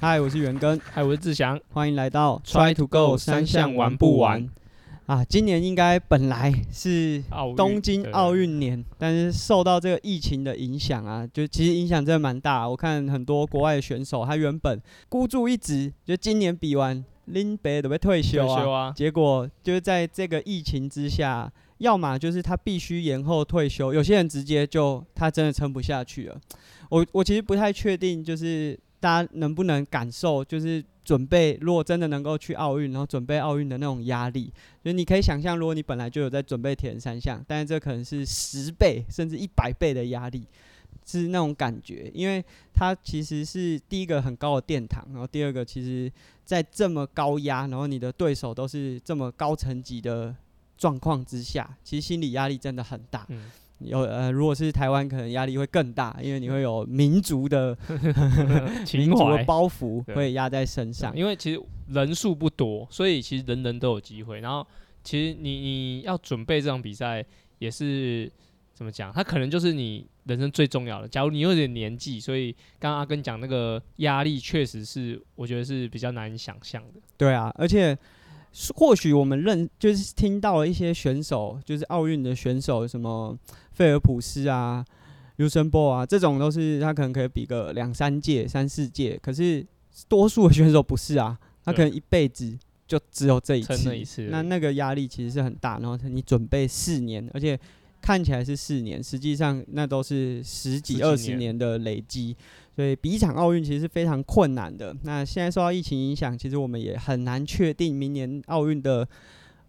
嗨，我是元根，嗨，我是志祥，欢迎来到 Try to Go 三项玩不完啊！今年应该本来是东京奥运年，但是受到这个疫情的影响啊，就其实影响真的蛮大。我看很多国外的选手，他原本孤注一掷，就今年比完林北都被退休啊，退休啊，结果就是在这个疫情之下，要么就是他必须延后退休，有些人直接就他真的撑不下去了。我我其实不太确定，就是大家能不能感受，就是准备如果真的能够去奥运，然后准备奥运的那种压力，就是你可以想象，如果你本来就有在准备铁人三项，但是这可能是十倍甚至一百倍的压力。是那种感觉，因为它其实是第一个很高的殿堂，然后第二个其实在这么高压，然后你的对手都是这么高层级的状况之下，其实心理压力真的很大。有呃，如果是台湾，可能压力会更大，因为你会有民族的 民族的。包袱会压在身上。因为其实人数不多，所以其实人人都有机会。然后其实你你要准备这场比赛，也是怎么讲？它可能就是你人生最重要的。假如你有点年纪，所以刚刚阿根讲那个压力，确实是我觉得是比较难以想象的。对啊，而且是或许我们认就是听到了一些选手，就是奥运的选手，什么费尔普斯啊、尤森波啊，这种都是他可能可以比个两三届、三四届，可是多数的选手不是啊，他可能一辈子就只有这一次，一次那那个压力其实是很大，然后你准备四年，而且。看起来是四年，实际上那都是十几、二十年年的累积，所以比一场奥运其实是非常困难的。那现在受到疫情影响，其实我们也很难确定明年奥运的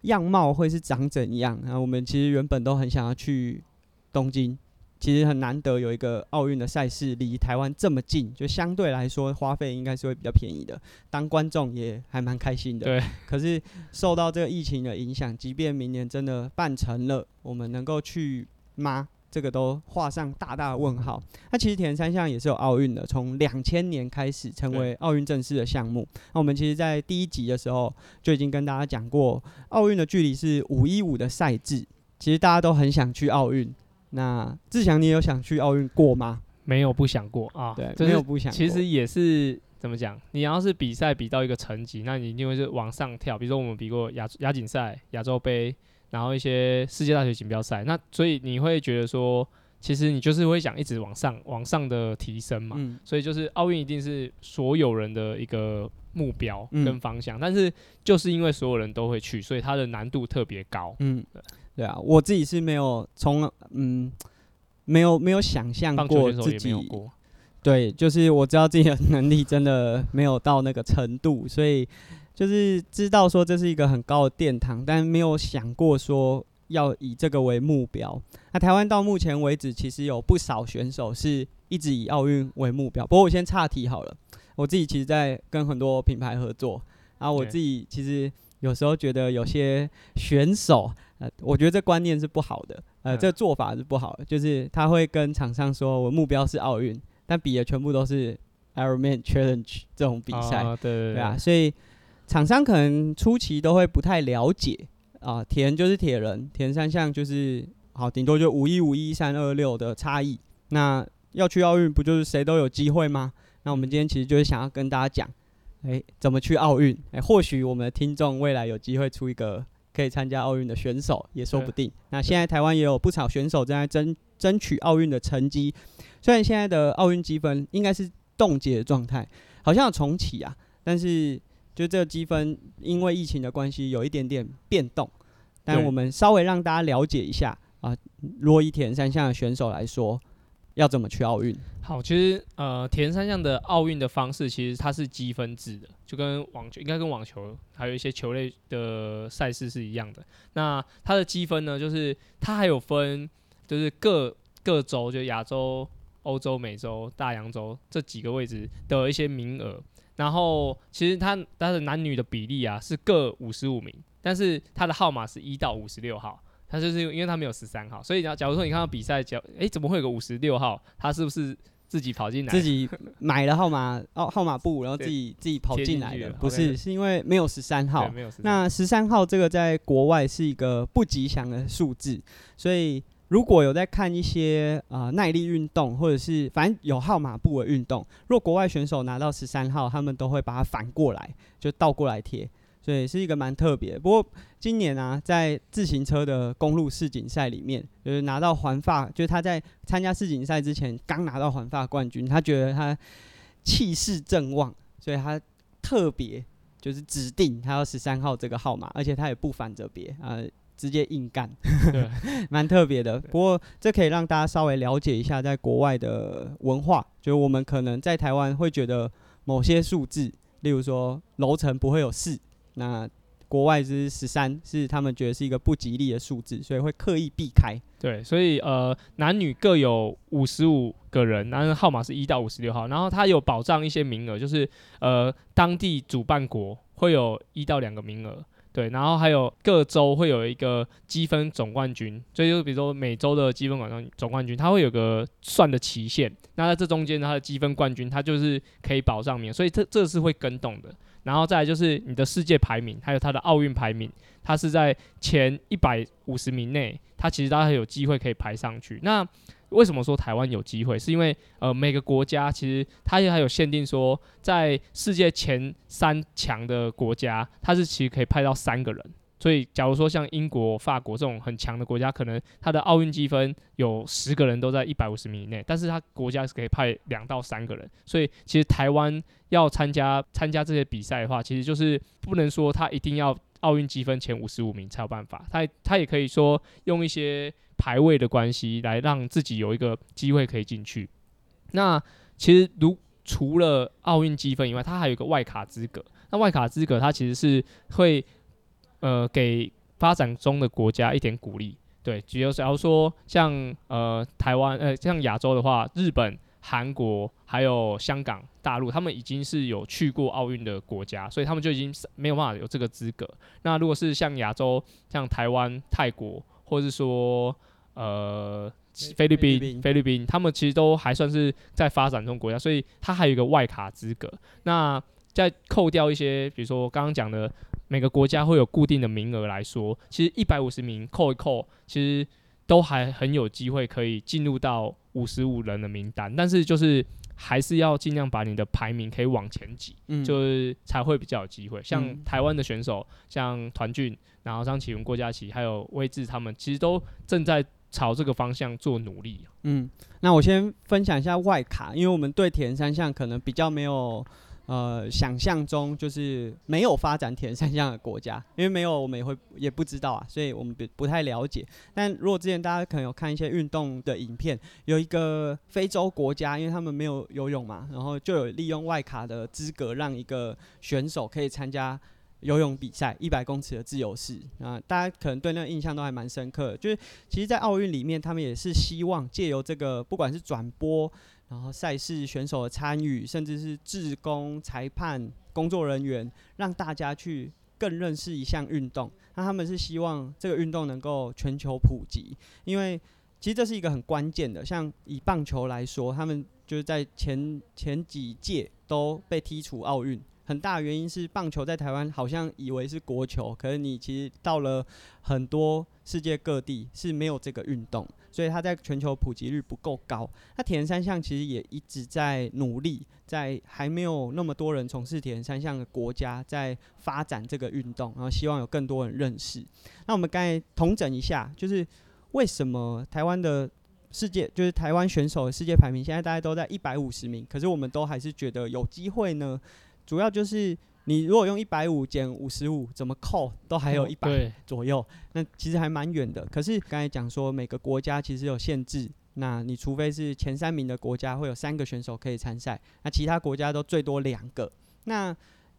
样貌会是长怎样。那我们其实原本都很想要去东京，其实很难得有一个奥运的赛事离台湾这么近，就相对来说花费应该是会比较便宜的，当观众也还蛮开心的。对，可是受到这个疫情的影响，即便明年真的办成了，我们能够去吗？这个都画上大大的问号。那其实铁人三项也是有奥运的，从两千年开始成为奥运正式的项目。那我们其实，在第一集的时候就已经跟大家讲过，奥运的距离是五一五的赛制。其实大家都很想去奥运。那志祥，你有想去奥运过吗？没有不想过啊，对，就是没有不想过。其实也是怎么讲？你要是比赛比到一个层级，那你一定会是往上跳。比如说我们比过亚亚锦赛、亚洲杯，然后一些世界大学锦标赛，那所以你会觉得说，其实你就是会想一直往上、往上的提升嘛。嗯，所以就是奥运一定是所有人的一个目标嗯跟方向，但是就是因为所有人都会去，所以它的难度特别高。嗯，对啊，我自己是没有从嗯没有没有想象过自己对，就是我知道自己的能力真的没有到那个程度，所以就是知道说这是一个很高的殿堂，但没有想过说要以这个为目标。那台湾到目前为止，其实有不少选手是一直以奥运为目标。不过我先岔题好了，我自己其实在跟很多品牌合作，然后我自己其实有时候觉得有些选手，呃，我觉得这观念是不好的，呃，嗯这做法是不好的，就是他会跟厂商说我目标是奥运，但比的全部都是 Ironman Challenge 这种比赛，啊对对对啊，所以厂商可能初期都会不太了解啊，铁人就是铁人，铁人三项就是好，顶多就五一五一三二六的差异。那要去奥运，不就是谁都有机会吗？那我们今天其实就是想要跟大家讲，诶，怎么去奥运？诶，或许我们的听众未来有机会出一个可以参加奥运的选手，也说不定。那现在台湾也有不少选手正在争争取奥运的成绩，虽然现在的奥运积分应该是冻结的状态，好像有重启啊，但是就这个积分因为疫情的关系有一点点变动。但我们稍微让大家了解一下啊，如果以铁人三项的选手来说，要怎么去奥运？好，其实呃，铁人三项的奥运的方式其实它是积分制的，就跟网球应该跟网球还有一些球类的赛事是一样的。那它的积分呢，就是它还有分，就是各各州，就亚洲、欧洲、美洲、大洋洲这几个位置的一些名额。然后其实它它的男女的比例啊是各五十五名，但是它的号码是一到五十六号。它就是因为他没有十三号，所以假假如说你看到比赛，假诶怎么会有个五十六号？他是不是自己跑进来？自己买了号码哦号码布，然后自己自己跑进来的，不是，是因为没有十三号对，。没有13那十三号这个在国外是一个不吉祥的数字，所以如果有在看一些呃耐力运动，或者是反正有号码布的运动，如果国外选手拿到十三号，他们都会把它反过来，就倒过来贴，所以是一个蛮特别。不过今年啊，在自行车的公路世锦赛里面，就是拿到环发，就是他在参加世锦赛之前刚拿到环发冠军，他觉得他气势正旺，所以他特别就是指定他要十三号这个号码，而且他也不反着别啊。直接硬干，对，蛮特别的。不过这可以让大家稍微了解一下，在国外的文化，就是我们可能在台湾会觉得某些数字，例如说楼层不会有四，那国外是十三，是他们觉得是一个不吉利的数字，所以会刻意避开。对，所以呃，男女各有五十五个人，男人号码是一到五十六号，然后他有保障一些名额，就是呃，当地主办国会有一到两个名额。对，然后还有各州会有一个积分总冠军，所以就比如说每周的积分总冠总冠军，它会有个算的期限。那在这中间，它的积分冠军，它就是可以保上面，所以这这是会跟动的。然后再来就是你的世界排名，还有他的奥运排名，他是在前一百五十名内，他其实他还有机会可以排上去。那为什么说台湾有机会？是因为呃每个国家其实它也还有限定，说在世界前三强的国家，它是其实可以派到三个人。所以假如说像英国、法国这种很强的国家，可能他的奥运积分有十个人都在一百五十名以内，但是他国家是可以派两到三个人。所以其实台湾要参加参加这些比赛的话，其实就是不能说他一定要奥运积分前五十五名才有办法，他他也可以说用一些。排位的关系来让自己有一个机会可以进去。那其实如除了奥运积分以外，它还有一个外卡资格。那外卡资格它其实是会呃给发展中的国家一点鼓励。对，只有假如说像呃台湾呃像亚洲的话，日本、韩国还有香港、大陆，他们已经是有去过奥运的国家，所以他们就已经没有办法有这个资格。那如果是像亚洲，像台湾、泰国，或者是说呃，菲律宾，菲律宾，他们其实都还算是在发展中国家，所以它还有一个外卡资格。那再扣掉一些，比如说刚刚讲的每个国家会有固定的名额来说，其实一百五十名扣一扣，其实都还很有机会可以进入到五十五人的名单。但是就是还是要尽量把你的排名可以往前挤，就是才会比较有机会。像台湾的选手，像团俊，然后张启文、郭嘉琪，还有威志，他们其实都正在。朝这个方向做努力。嗯，那我先分享一下外卡，因为我们对铁人三项可能比较没有呃想象中就是没有发展铁人三项的国家，因为没有我们也会也不知道啊，所以我们不不太了解。但如果之前大家可能有看一些运动的影片，有一个非洲国家，因为他们没有游泳嘛，然后就有利用外卡的资格，让一个选手可以参加。游泳比赛一百公尺的自由式啊，大家可能对那个印象都还蛮深刻。就是其实，在奥运里面，他们也是希望借由这个，不管是转播，然后赛事选手的参与，甚至是志工、裁判、工作人员，让大家去更认识一项运动。那他们是希望这个运动能够全球普及，因为其实这是一个很关键的。像以棒球来说，他们就是在前前几届都被踢出奥运。很大原因是棒球在台湾好像以为是国球，可是你其实到了很多世界各地是没有这个运动，所以它在全球普及率不够高。那铁人三项其实也一直在努力，在还没有那么多人从事铁人三项的国家在发展这个运动，然后希望有更多人认识。那我们刚才统整一下，就是为什么台湾的世界就是台湾选手的世界排名现在大家都在一百五十名，可是我们都还是觉得有机会呢？主要就是你如果用一百五减五十五，怎么扣都还有一百左右，那其实还蛮远的。可是刚才讲说每个国家其实有限制，那你除非是前三名的国家会有三个选手可以参赛，那其他国家都最多两个。那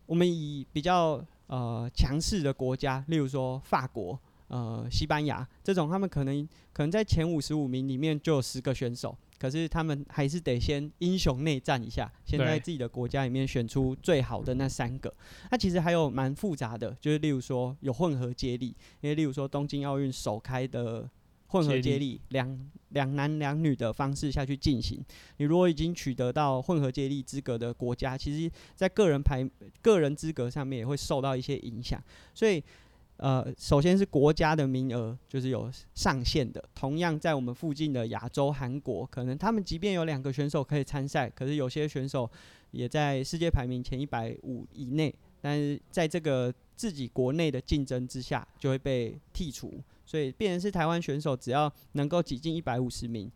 我们以比较呃强势的国家，例如说法国、呃西班牙这种，他们可能可能在前五十五名里面就有十个选手。可是他们还是得先英雄内战一下，先在自己的国家里面选出最好的那三个。那其实还有蛮复杂的，就是例如说有混合接力，因为例如说东京奥运首开的混合接力，两两男两女的方式下去进行。你如果已经取得到混合接力资格的国家，其实在个人排个人资格上面也会受到一些影响。所以呃，首先是国家的名额就是有上限的。同样在我们附近的亚洲，韩国可能他们即便有两个选手可以参赛，可是有些选手也在世界排名前一百五以内，但是在这个自己国内的竞争之下就会被剔除。所以，变成是台湾选手只要能够挤进一百五十名，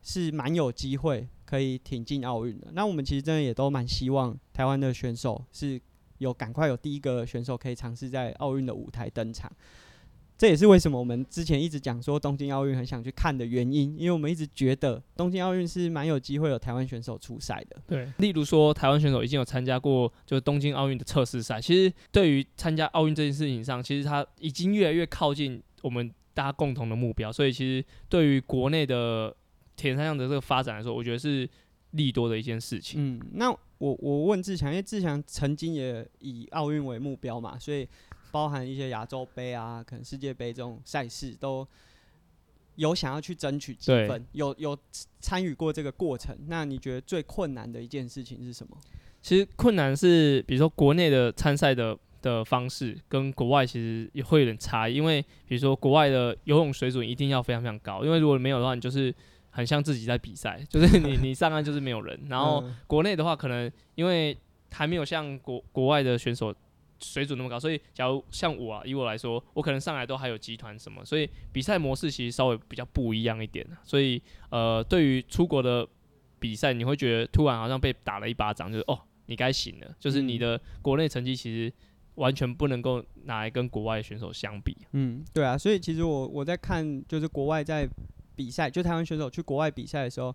是蛮有机会可以挺进奥运的。那我们其实真的也都蛮希望台湾的选手是。有赶快有第一个选手可以尝试在奥运的舞台登场，这也是为什么我们之前一直讲说东京奥运很想去看的原因，因为我们一直觉得东京奥运是蛮有机会有台湾选手出赛的。对，例如说台湾选手已经有参加过就是东京奥运的测试赛，其实对于参加奥运这件事情上，其实他已经越来越靠近我们大家共同的目标，所以其实对于国内的田三项的这个发展来说，我觉得是。利多的一件事情。嗯，那我我问志强，因为志强曾经也以奥运为目标嘛，所以包含一些亚洲杯啊，可能世界杯这种赛事都有想要去争取积分，有有参与过这个过程。那你觉得最困难的一件事情是什么？其实困难是，比如说国内的参赛的的方式跟国外其实也会有点差异，因为比如说国外的游泳水准一定要非常非常高，因为如果没有的话，你就是。很像自己在比赛，就是你你上岸就是没有人。然后国内的话，可能因为还没有像国国外的选手水准那么高，所以假如像我啊，以我来说，我可能上来都还有集团什么，所以比赛模式其实稍微比较不一样一点。所以呃，对于出国的比赛，你会觉得突然好像被打了一巴掌，就是哦，你该醒了，就是你的国内成绩其实完全不能够拿来跟国外选手相比。嗯，对啊，所以其实我我在看就是国外在。比赛就台湾选手去国外比赛的时候，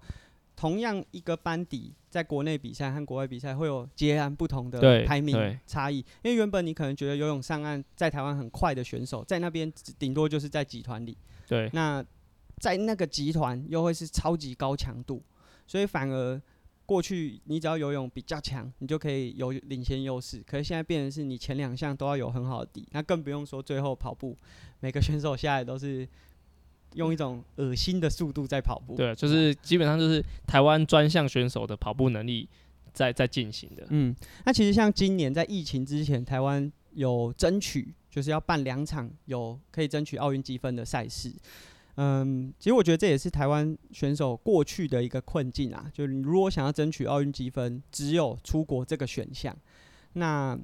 同样一个班底，在国内比赛和国外比赛会有截然不同的排名差异。因为原本你可能觉得游泳上岸在台湾很快的选手，在那边顶多就是在集团里。对。那在那个集团又会是超级高强度，所以反而过去你只要游泳比较强，你就可以有领先优势。可是现在变成是你前两项都要有很好的底，那更不用说最后跑步，每个选手下来都是。用一种恶心的速度在跑步，对，就是基本上就是台湾专项选手的跑步能力在在进行的。嗯，那其实像今年在疫情之前，台湾有争取就是要办两场有可以争取奥运积分的赛事。嗯，其实我觉得这也是台湾选手过去的一个困境啊，就是如果想要争取奥运积分，只有出国这个选项，那。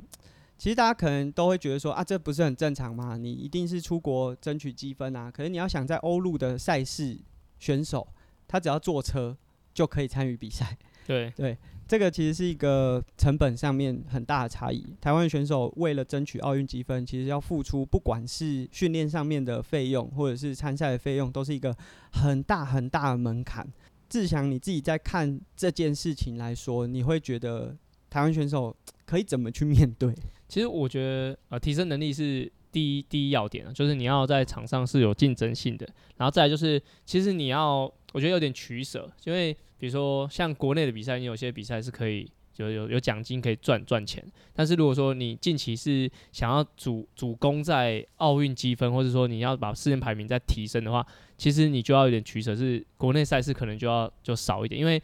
其实大家可能都会觉得说啊，这不是很正常吗？你一定是出国争取积分啊。可是你要想在欧陆的赛事选手，他只要坐车就可以参与比赛。对对，这个其实是一个成本上面很大的差异。台湾选手为了争取奥运积分，其实要付出不管是训练上面的费用，或者是参赛的费用，都是一个很大很大的门槛。志祥，你自己在看这件事情来说，你会觉得台湾选手可以怎么去面对？其实我觉得，呃，提升能力是第一第一要点啊，就是你要在场上是有竞争性的，然后再来就是，其实你要，我觉得有点取舍，因为比如说像国内的比赛，你有些比赛是可以有有有奖金可以赚赚钱，但是如果说你近期是想要主主攻在奥运积分，或者说你要把世界排名再提升的话，其实你就要有点取舍，是国内赛事可能就要就少一点，因为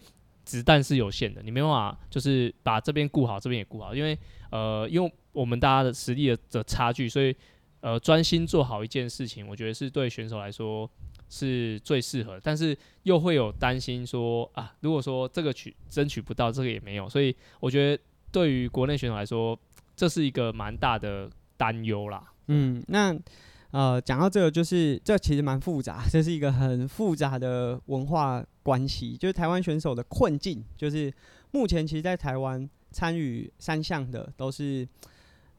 子弹是有限的，你没办法就是把这边顾好，这边也顾好，因为呃，因为我们大家的实力的的差距，所以呃，专心做好一件事情，我觉得是对选手来说是最适合。但是又会有担心说啊，如果说这个取争取不到，这个也没有。所以我觉得对于国内选手来说，这是一个蛮大的担忧啦。嗯，那呃，讲到这个，就是这其实蛮复杂，这是一个很复杂的文化关系。就是台湾选手的困境，就是目前其实，在台湾参与三项的都是。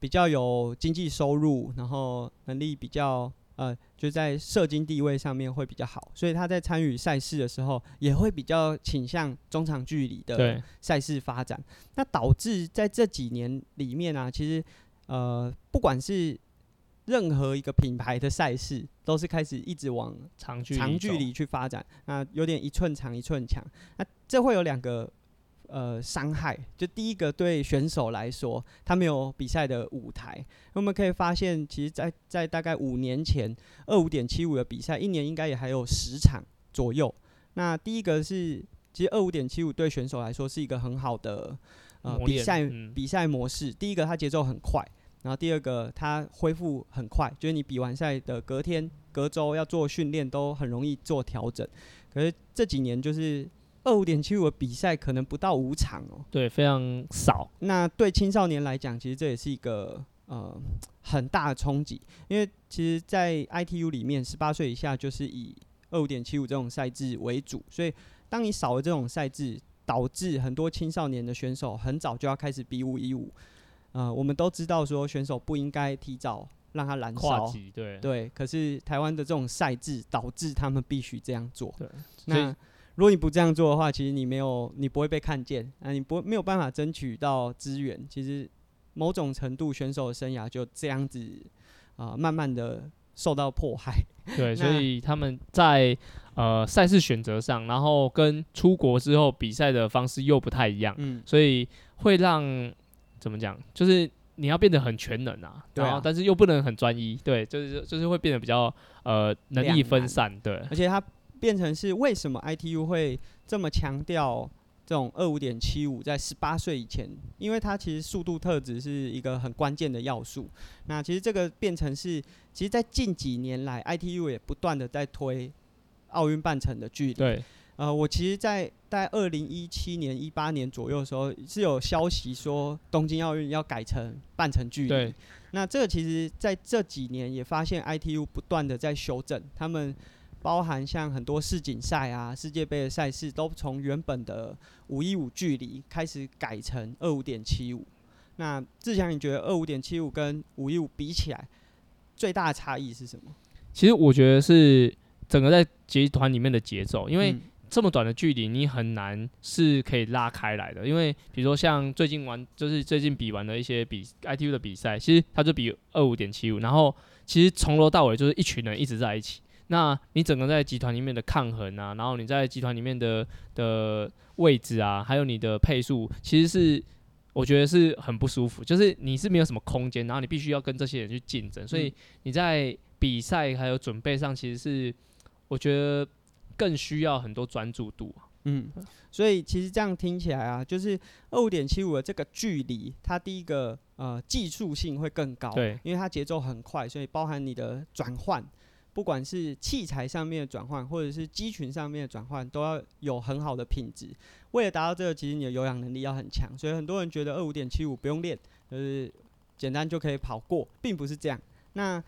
比较有经济收入，然后能力比较呃，就在社经地位上面会比较好，所以他在参与赛事的时候也会比较倾向中长距离的赛事发展。那导致在这几年里面啊，其实呃，不管是任何一个品牌的赛事，都是开始一直往长距长距离去发展，那有点一寸长一寸强。那这会有两个。呃，伤害就第一个对选手来说，他没有比赛的舞台。我们可以发现，其实，在在大概五年前，二五点七五的比赛，一年应该也还有十场左右。那第一个是，其实二五点七五对选手来说是一个很好的呃比赛比赛模式。第一个，它节奏很快。然后第二个它恢复很快，就是你比完赛的隔天、隔周要做训练都很容易做调整。可是这几年就是二五点七五的比赛可能不到五场哦，对，非常少。那对青少年来讲，其实这也是一个呃很大的冲击，因为其实，在 ITU 里面，十八岁以下就是以二五点七五这种赛制为主，所以当你少了这种赛制，导致很多青少年的选手很早就要开始比五一五。呃，我们都知道说选手不应该提早让他燃烧，对对。可是台湾的这种赛制导致他们必须这样做。对，那如果你不这样做的话，其实你没有你不会被看见，啊，你不没有办法争取到资源。其实某种程度选手的生涯就这样子啊，慢慢的受到迫害。对，所以他们在呃赛事选择上，然后跟出国之后比赛的方式又不太一样，嗯，所以会让。怎么讲？就是你要变得很全能啊，对啊，但是又不能很专一，对，就是就是会变得比较呃能力分散，对。而且它变成是为什么 ITU 会这么强调这种二五点七五在十八岁以前？因为它其实速度特质是一个很关键的要素。那其实这个变成是，其实，在近几年来，ITU 也不断的在推奥运半程的距离。对。呃，我其实，在在二零一七年、一八年左右的时候，是有消息说东京奥运要改成半程距离。对。那这个其实在这几年也发现 ITU 不断的在修正，他们包含像很多世锦赛啊、世界杯的赛事，都从原本的五一五距离开始改成二五点七五。那志强，你觉得二五点七五跟五一五比起来，最大的差异是什么？其实我觉得是整个在集团里面的节奏，因为。这么短的距离，你很难是可以拉开来的。因为比如说像最近玩，就是最近比完的一些比 ITU 的比赛，其实它就比二五点七五，然后其实从头到尾就是一群人一直在一起。那你整个在集团里面的抗衡啊，然后你在集团里面的的位置啊，还有你的配速，其实是我觉得是很不舒服。就是你是没有什么空间，然后你必须要跟这些人去竞争，所以你在比赛还有准备上，其实是我觉得。更需要很多专注度，嗯，所以其实这样听起来啊，就是二五点七五的这个距离，它第一个呃技术性会更高，对，因为它节奏很快，所以包含你的转换，不管是器材上面的转换，或者是肌群上面的转换，都要有很好的品质。为了达到这个，其实你的有氧能力要很强，所以很多人觉得二五点七五不用练，就是简单就可以跑过，并不是这样。那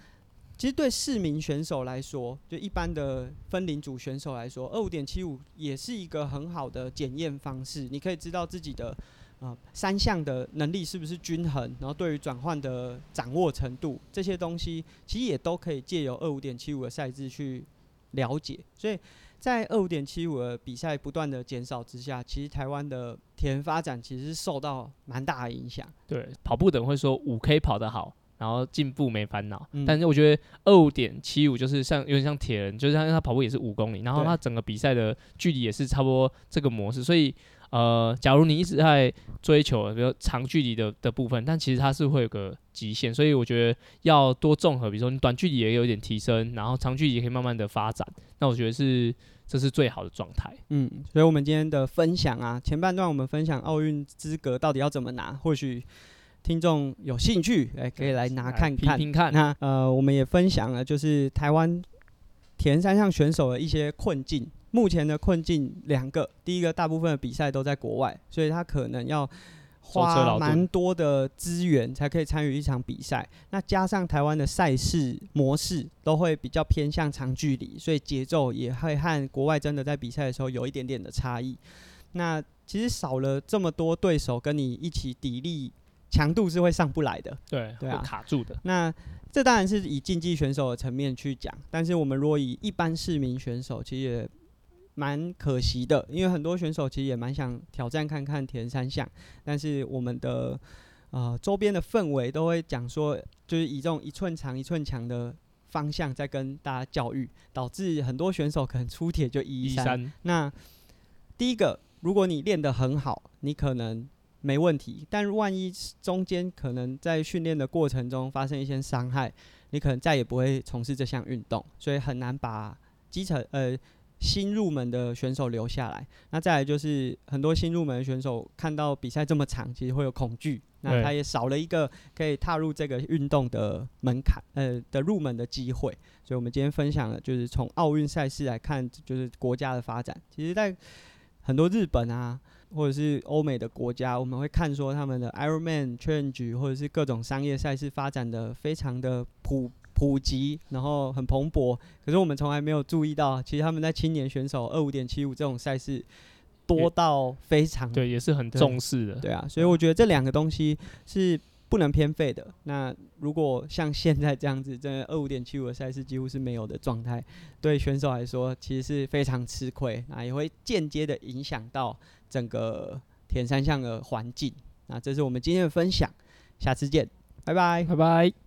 其实对市民选手来说，就一般的分龄组选手来说，二五点七五也是一个很好的检验方式。你可以知道自己的啊三项的能力是不是均衡，然后对于转换的掌握程度这些东西，其实也都可以借由二五点七五的赛制去了解。所以在二五点七五的比赛不断的减少之下，其实台湾的田发展其实受到蛮大的影响。对，跑步的人会说五 K 跑得好。然后进步没烦恼，但是我觉得二五点七五就是像有点像铁人，就是他他跑步也是五公里，然后他整个比赛的距离也是差不多这个模式。所以呃，假如你一直在追求比如长距离的的部分，但其实它是会有个极限，所以我觉得要多综合，比如说你短距离也有点提升，然后长距离也可以慢慢的发展。那我觉得是这是最好的状态。嗯，所以我们今天的分享啊，前半段我们分享奥运资格到底要怎么拿，或许。听众有兴趣，哎，可以来拿看看。看。那呃，我们也分享了，就是台湾田三项选手的一些困境。目前的困境两个，第一个，大部分的比赛都在国外，所以他可能要花蛮多的资源才可以参与一场比赛。那加上台湾的赛事模式都会比较偏向长距离，所以节奏也会和国外真的在比赛的时候有一点点的差异。那其实少了这么多对手跟你一起砥砺。强度是会上不来的，对，对啊，卡住的。那这当然是以竞技选手的层面去讲，但是我们如果以一般市民选手，其实也蛮可惜的，因为很多选手其实也蛮想挑战看看田三项，但是我们的呃周边的氛围都会讲说，就是以这种一寸长一寸强的方向在跟大家教育，导致很多选手可能出铁就一三。那第一个，如果你练得很好，你可能。没问题，但万一中间可能在训练的过程中发生一些伤害，你可能再也不会从事这项运动，所以很难把基层呃新入门的选手留下来。那再来就是很多新入门的选手看到比赛这么长，其实会有恐惧，那他也少了一个可以踏入这个运动的门槛，呃的入门的机会。所以，我们今天分享的就是从奥运赛事来看，就是国家的发展。其实，在很多日本啊，或者是欧美的国家，我们会看说他们的 Ironman、Challenge 或者是各种商业赛事发展的非常的普普及，然后很蓬勃。可是我们从来没有注意到，其实他们在青年选手二五点七五这种赛事多到非常对，也是很重视的。对啊，所以我觉得这两个东西是。不能偏废的。那如果像现在这样子，真的二五点七五的赛事几乎是没有的状态，对选手来说其实是非常吃亏，那也会间接的影响到整个田三项的环境。那这是我们今天的分享，下次见，拜拜，拜拜。